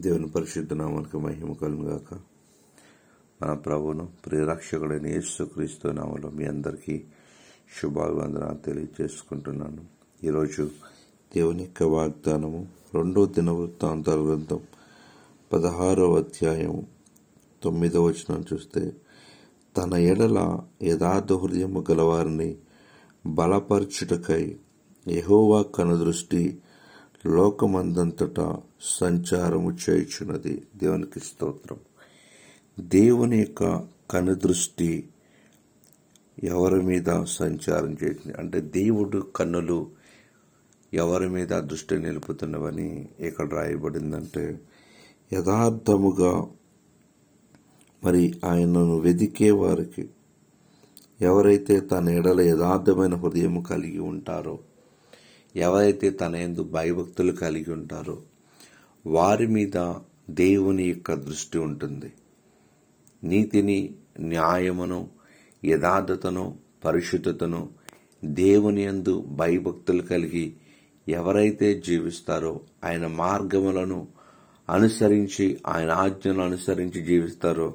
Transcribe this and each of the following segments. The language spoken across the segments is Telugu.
దేవుని పరిశుద్ధ నామానికి మహిమ కలుగాక మన ప్రభును ప్రియరక్షకుడైన యేసుక్రీస్తు నామలో మీ అందరికీ శుభాభివందనాలు తెలియజేసుకుంటున్నాను. ఈరోజు దేవుని యొక్క వాగ్దానము రెండో దినవృత్తాంతాల గ్రంథం పదహారవ అధ్యాయం తొమ్మిదవ వచనం చూస్తే తన ఎడల యథార్థ హృదయము గలవారిని బలపరచుటకై యహోవా కనుదృష్టి లోకమందంతటా సంచారము చేయుచున్నది. దేవునికి స్తోత్రం. దేవుని యొక్క కనుదృష్టి ఎవరి మీద సంచారం చేసింది? అంటే దేవుడు కన్నులు ఎవరి మీద దృష్టి నిలుపుతున్నవని ఇక్కడ రాయబడిందంటే యథార్థముగా మరి ఆయనను వెదికే వారికి ఎవరైతే తన ఎడల యథార్థమైన హృదయం కలిగి ఉంటారో ఎవరైతే తన ఎందు భయభక్తులు కలిగి ఉంటారో వారి మీద దేవుని యొక్క దృష్టి ఉంటుంది. నీతిని న్యాయమును యథార్థతను పరిశుద్ధతను దేవుని యందు భయభక్తులు కలిగి ఎవరైతే జీవిస్తారో ఆయన మార్గములను అనుసరించి ఆయన ఆజ్ఞలను అనుసరించి జీవిస్తారో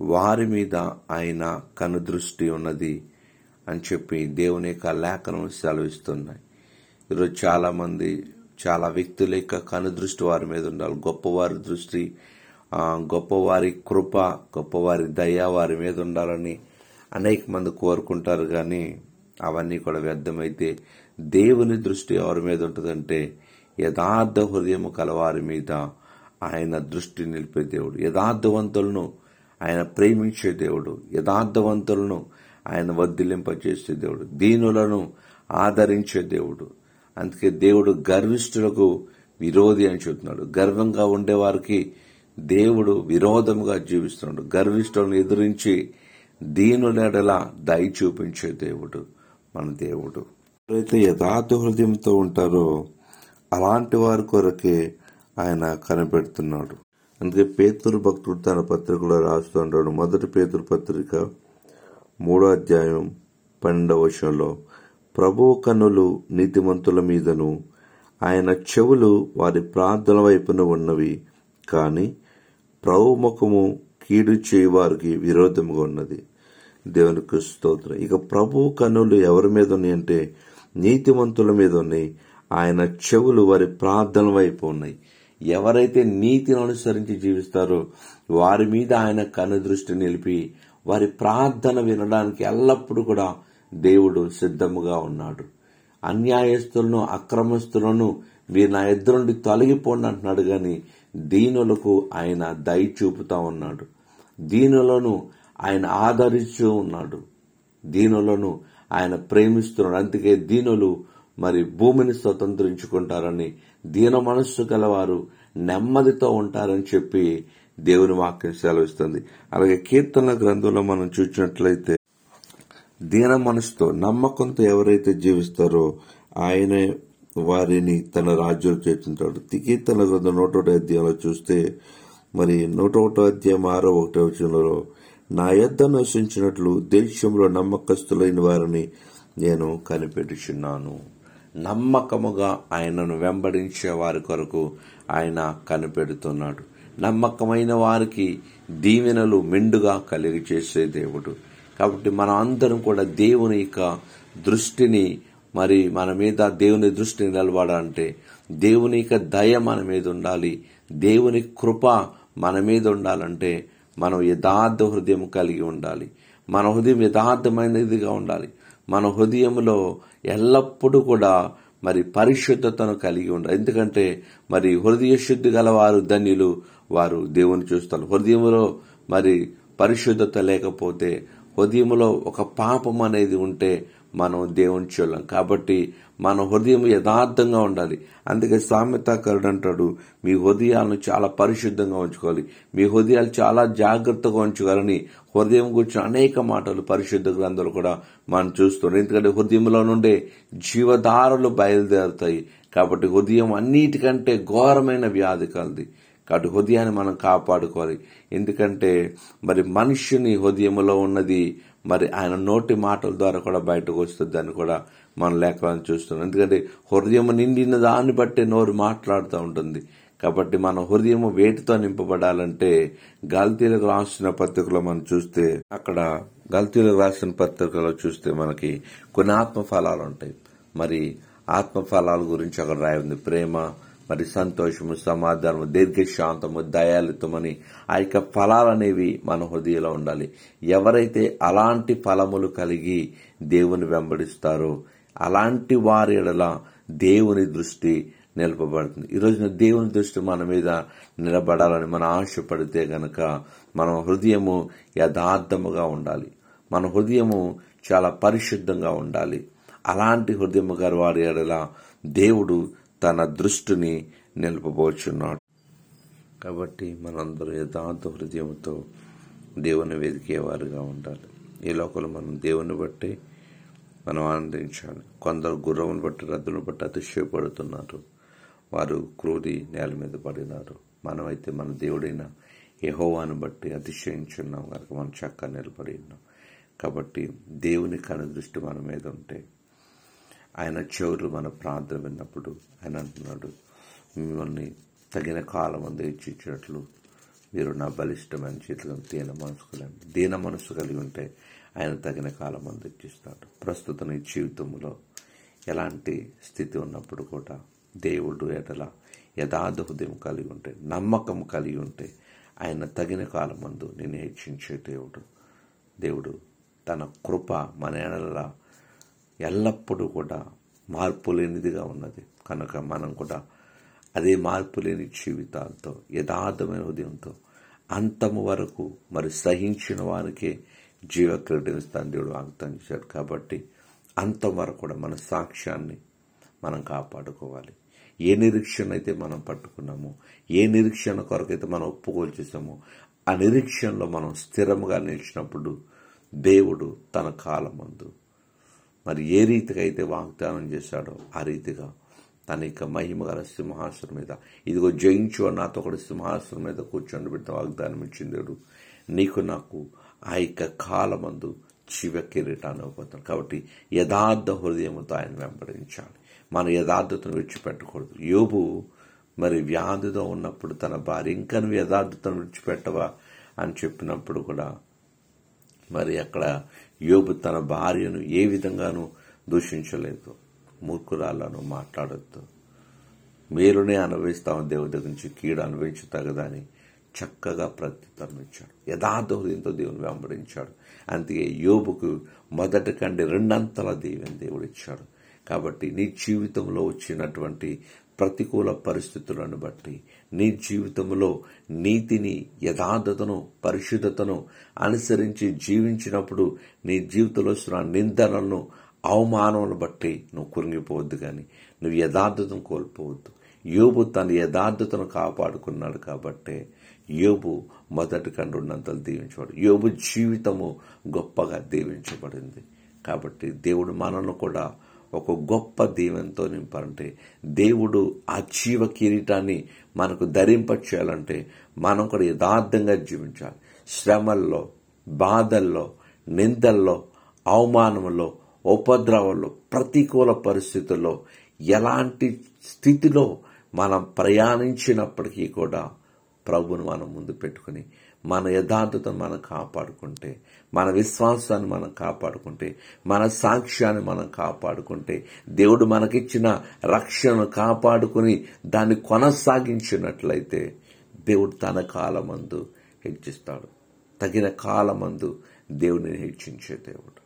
వారి మీద ఆయన కనుదృష్టి ఉన్నది అని చెప్పి దేవుని యొక్క లేఖనం సెలవిస్తున్నాయి. ఈరోజు చాలా మంది చాలా వ్యక్తుల యొక్క కనుదృష్టి వారి మీద ఉండాలి. గొప్పవారి దృష్టి గొప్పవారి కృప గొప్పవారి దయ వారి మీద ఉండాలని అనేక మంది కోరుకుంటారు. కానీ అవన్నీ కూడా వ్యర్థమైతే దేవుని దృష్టి ఎవరి మీద ఉంటుందంటే యథార్థ హృదయం కలవారి మీద ఆయన దృష్టి నిలిపే దేవుడు. యథార్థవంతులను ఆయన ప్రేమించే దేవుడు. యథార్థవంతులను ఆయన వర్ధిలింపచేసే దేవుడు. దీనులను ఆదరించే దేవుడు. అందుకే దేవుడు గర్విష్ఠులకు విరోధి అని చెబుతున్నాడు. గర్వంగా ఉండేవారికి దేవుడు విరోధముగా జీవిస్తున్నాడు. గర్విష్ఠులను ఎదిరించి దీనులెడలా దయ చూపించే దేవుడు మన దేవుడు. ఎవరైతే యథార్థ హృదయంతో ఉంటారో అలాంటి వారి కొరకే ఆయన కనిపెడుతున్నాడు. అందుకే పేతురు భక్తుడు తన పత్రికలో రాస్తుంటాడు మొదటి పేతురు పత్రిక మూడో అధ్యాయం పన్నెండవ వర్షంలో ప్రభువు కన్నులు నీతిమంతుల మీదను ఆయన చెవులు వారి ప్రార్థన వైపున ఉన్నవి. కానీ ప్రభుముఖము కీడు చేయవారికి విరోధముగా ఉన్నది. దేవునికి స్తోత్రం. ఇక ప్రభు కన్నులు ఎవరి మీద ఉన్నాయంటే నీతిమంతుల మీద ఉన్నాయి. ఆయన చెవులు వారి ప్రార్థన వైపు ఉన్నాయి. ఎవరైతే నీతిని అనుసరించి జీవిస్తారో వారి మీద ఆయన కనుదృష్టి నిలిపి వారి ప్రార్థన వినడానికి ఎల్లప్పుడూ కూడా దేవుడు సిద్ధముగా ఉన్నాడు. అన్యాయస్తులను అక్రమస్తులను మీరు నా ఇద్దరు నుండి తొలగిపోండి అంటున్నాడు గాని దీనులకు ఆయన దయ చూపుతా ఉన్నాడు. దీనులను ఆయన ఆదరిస్తూ ఉన్నాడు. దీనులను ఆయన ప్రేమిస్తున్నాడు. అందుకే దీనులు మరి భూమిని స్వతంత్రించుకుంటారని దీన మనస్సు గలవారు నెమ్మదితో ఉంటారని చెప్పి దేవుని వాక్యం సెలవిస్తుంది. అలాగే కీర్తన గ్రంథంలో మనం చూసినట్లయితే దీన మనసుతో నమ్మకంతో ఎవరైతే జీవిస్తారో ఆయనే వారిని తన రాజ్యం చేర్చుంటాడు. తికీర్తన గ్రంథం నూట అధ్యాయంలో చూస్తే మరి నూట ఒకటో అధ్యాయం ఆరో ఒకటో వచనంలో నా యొద్ద నశించినట్లు దేశంలో నమ్మకస్తులైన వారిని నేను కనిపెట్టుచున్నాను. నమ్మకముగా ఆయనను వెంబడించే వారి కొరకు ఆయన కనిపెడుతున్నాడు. నమ్మకమైన వారికి దీవెనలు మెండుగా కలిగి చేసే దేవుడు. కాబట్టి మనం అందరం కూడా దేవుని యొక్క దృష్టిని మరి మన మీద దేవుని దృష్టిని నిలబడాలంటే దేవుని యొక్క దయ మన మీద ఉండాలి. దేవుని కృప మన మీద ఉండాలంటే మనం యథార్థ హృదయం కలిగి ఉండాలి. మన హృదయం యథార్థమైనదిగా ఉండాలి. మన హృదయంలో ఎల్లప్పుడూ కూడా మరి పరిశుద్ధతను కలిగి ఉండాలి. ఎందుకంటే మరి హృదయ శుద్ధి గల వారు ధన్యులు వారు దేవుని చూస్తారు. హృదయంలో మరి పరిశుద్ధత లేకపోతే హృదయంలో ఒక పాపం అనేది ఉంటే మనం దేవుని చూడలేం కాబట్టి మన హృదయం యథార్థంగా ఉండాలి. అందుకే సామెతాకరుడు అంటాడు మీ హృదయాలను చాలా పరిశుద్ధంగా ఉంచుకోవాలి. మీ హృదయాలు చాలా జాగ్రత్తగా ఉంచుకోవాలని హృదయం గురించి అనేక మాటలు పరిశుద్ధ గ్రంథాలు కూడా మనం చూస్తున్నాం. ఎందుకంటే హృదయంలో నుండే జీవధారలు బయలుదేరుతాయి. కాబట్టి హృదయం అన్నిటికంటే ఘోరమైన వ్యాధి కలది. కాబట్టి హృదయాన్ని మనం కాపాడుకోవాలి. ఎందుకంటే మరి మనుష్యుని హృదయంలో ఉన్నది మరి ఆయన నోటి మాటల ద్వారా కూడా బయటకు వస్తుంది అని కూడా మనం లేఖలను చూస్తున్నాం. ఎందుకంటే హృదయం నిండిన దాన్ని బట్టి నోరు మాట్లాడుతూ ఉంటుంది. కాబట్టి మన హృదయం వేటితో నింపబడాలంటే గల్తీలకు రాసిన పత్రికలో మనం చూస్తే అక్కడ గల్తీలకు రాసిన పత్రికలో చూస్తే మనకి కొన్ని ఆత్మ ఫలాలు ఉంటాయి. మరి ఆత్మ ఫలాల గురించి అక్కడ రాయింది ప్రేమ మరి సంతోషము సమాధానము దీర్ఘశాంతము దయాలితమని ఆ యొక్క ఫలాలనేవి మన హృదయంలో ఉండాలి. ఎవరైతే అలాంటి ఫలములు కలిగి దేవుని వెంబడిస్తారో అలాంటి వారి ఎడల దేవుని దృష్టి నిలపబడుతుంది. ఈ దేవుని దృష్టి మన మీద నిలబడాలని మనం ఆశపడితే గనక మన హృదయము యథార్థముగా ఉండాలి. మన హృదయము చాలా పరిశుద్ధంగా ఉండాలి. అలాంటి హృదయము గారు వారి ఎడల దేవుడు తన దృష్టిని నిలుపబోచున్నాడు. కాబట్టి మనందరూ యథార్థ హృదయంతో దేవుని వెతికేవారుగా ఉండాలి. ఈ లోకంలో మనం దేవుని బట్టి మనం ఆనందించాలి. కొందరు గుర్రమును బట్టి రద్దును బట్టి అతిశయపడుతున్నారు. వారు క్రూరి నేల మీద పడినారు. మనమైతే మన దేవుడైన యహోవాను బట్టి అతిశయించున్నాం. కనుక మనం చక్కగా నిలబడి ఉన్నాం. కాబట్టి దేవుని కను దృష్టి మన మీద ఉంటే ఆయన చెవులు మన ప్రార్థన విన్నప్పుడు ఆయన అంటున్నాడు మిమ్మల్ని తగిన కాలం అందు ఇచ్చినట్లు మీరు నా బలిష్టమైన చేతులను దీన మనసు కలిగి దీన మనసు కలిగి ఉంటే ఆయన తగిన కాలం అందు ఇచ్చిస్తాడు ప్రస్తుతం ఈ జీవితంలో ఎలాంటి స్థితి ఉన్నప్పుడు కూడా దేవుడు ఎడల యథార్థ హృదయం కలిగి ఉంటే నమ్మకం కలిగి ఉంటే ఆయన తగిన కాలమందు నేను హెచ్చించే దేవుడు. దేవుడు తన కృప మన ఎడలా ఎల్లప్పుడూ కూడా మార్పు లేనిదిగా ఉన్నది. కనుక మనం కూడా అదే మార్పు లేని జీవితాలతో యథార్థమైన హృదయంతో అంతము వరకు మరి సహించిన వారికే జీవక్రీడని తండ్రి దేవుడు వాగ్దానం చేశాడు. కాబట్టి అంతం వరకు కూడా మన సాక్ష్యాన్ని మనం కాపాడుకోవాలి. ఏ నిరీక్షణ అయితే మనం పట్టుకున్నామో ఏ నిరీక్షణ కొరకైతే మనం ఒప్పుకోలు చేసామో ఆ నిరీక్షణలో మనం స్థిరముగా నిలిచినప్పుడు దేవుడు తన కాలమందు మరి ఏ రీతిగా అయితే వాగ్దానం చేశాడో ఆ రీతిగా తన యొక్క మహిమ గల సింహాసనం మీద ఇదిగో జయించు అని నాతో ఒకటి సింహాసనం మీద కూర్చొని పెడితే వాగ్దానం ఇచ్చిందేడు నీకు నాకు ఆ యొక్క కాలమందు చివ కిరీటాన్ని ఇవ్వబోతాడు కాబట్టి యథార్థ హృదయంతో ఆయన వెంబడించాలి. మన యథార్థతను విడిచిపెట్టకూడదు. యోబు మరి వ్యాధితో ఉన్నప్పుడు తన భార్య ఇంకా నువ్వు యథార్థతను విడిచిపెట్టవా? అని చెప్పినప్పుడు కూడా మరి అక్కడ యోబు తన భార్యను ఏ విధంగానూ దూషించలేదు. మూర్ఖురాలను మాట్లాడద్దు. మేలునే అనుభవిస్తాము దేవుడి దగ్గర నుంచి కీడు అనుభవించు తగదని చక్కగా ప్రత్యుత్తరం ఇచ్చాడు. యథార్థ హృదయంతో దేవుని వెంబడించాడు. అందుకే యోబుకు మొదటి కంటే రెండంతల దేవుని దేవుడు ఇచ్చాడు. కాబట్టి నీ జీవితంలో వచ్చినటువంటి ప్రతికూల పరిస్థితులను బట్టి నీ జీవితంలో నీతిని యథార్థతను పరిశుద్ధతను అనుసరించి జీవించినప్పుడు నీ జీవితంలో వస్తున్న నిందనలను అవమానములను బట్టి నువ్వు కురింగిపోవద్దు కానీ నువ్వు యథార్థతను కోల్పోవద్దు. యోబు తన యథార్థతను కాపాడుకున్నాడు కాబట్టే యోబు మొదటి కండు ఉన్నంతలు దీవించబడు యోబు జీవితము గొప్పగా దీవించబడింది. కాబట్టి దేవుడు మనల్ని కూడా ఒక గొప్ప దీవెనతో నింపాలంటే దేవుడు ఆ జీవ కిరీటాన్ని మనకు ధరింప చేయాలంటే మనం కూడా యథార్థంగా జీవించాలి. శ్రమల్లో బాధల్లో నిందల్లో అవమానంలో ఉపద్రవంలో ప్రతికూల పరిస్థితుల్లో ఎలాంటి స్థితిలో మనం ప్రయాణించినప్పటికీ కూడా ప్రభును మనం ముందు పెట్టుకుని మన యథార్థతను మనం కాపాడుకుంటే మన విశ్వాసాన్ని మనం కాపాడుకుంటే మన సాక్ష్యాన్ని మనం కాపాడుకుంటే దేవుడు మనకిచ్చిన రక్షణను కాపాడుకుని దాన్ని కొనసాగించినట్లయితే దేవుడు తన కాలమందు హెచ్చిస్తాడు. తగిన కాలమందు దేవుడిని హెచ్చించే దేవుడు.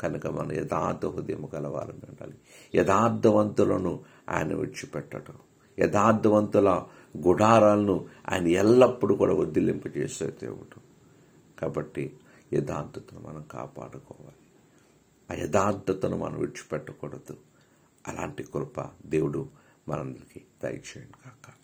కనుక మన యథార్థ హృదయం గలవాలని ఉండాలి. యథార్థవంతులను ఆయన విడిచిపెట్టడం. యథార్థవంతుల గుడారాలను ఆయన ఎల్లప్పుడూ కూడా వదిలింపజేసే దేవుడు. కాబట్టి యథార్థతను మనం కాపాడుకోవాలి. ఆ యథార్థతను మనం విడిచిపెట్టకూడదు. అలాంటి కృప దేవుడు మనందరికీ దయచేయండి కాక.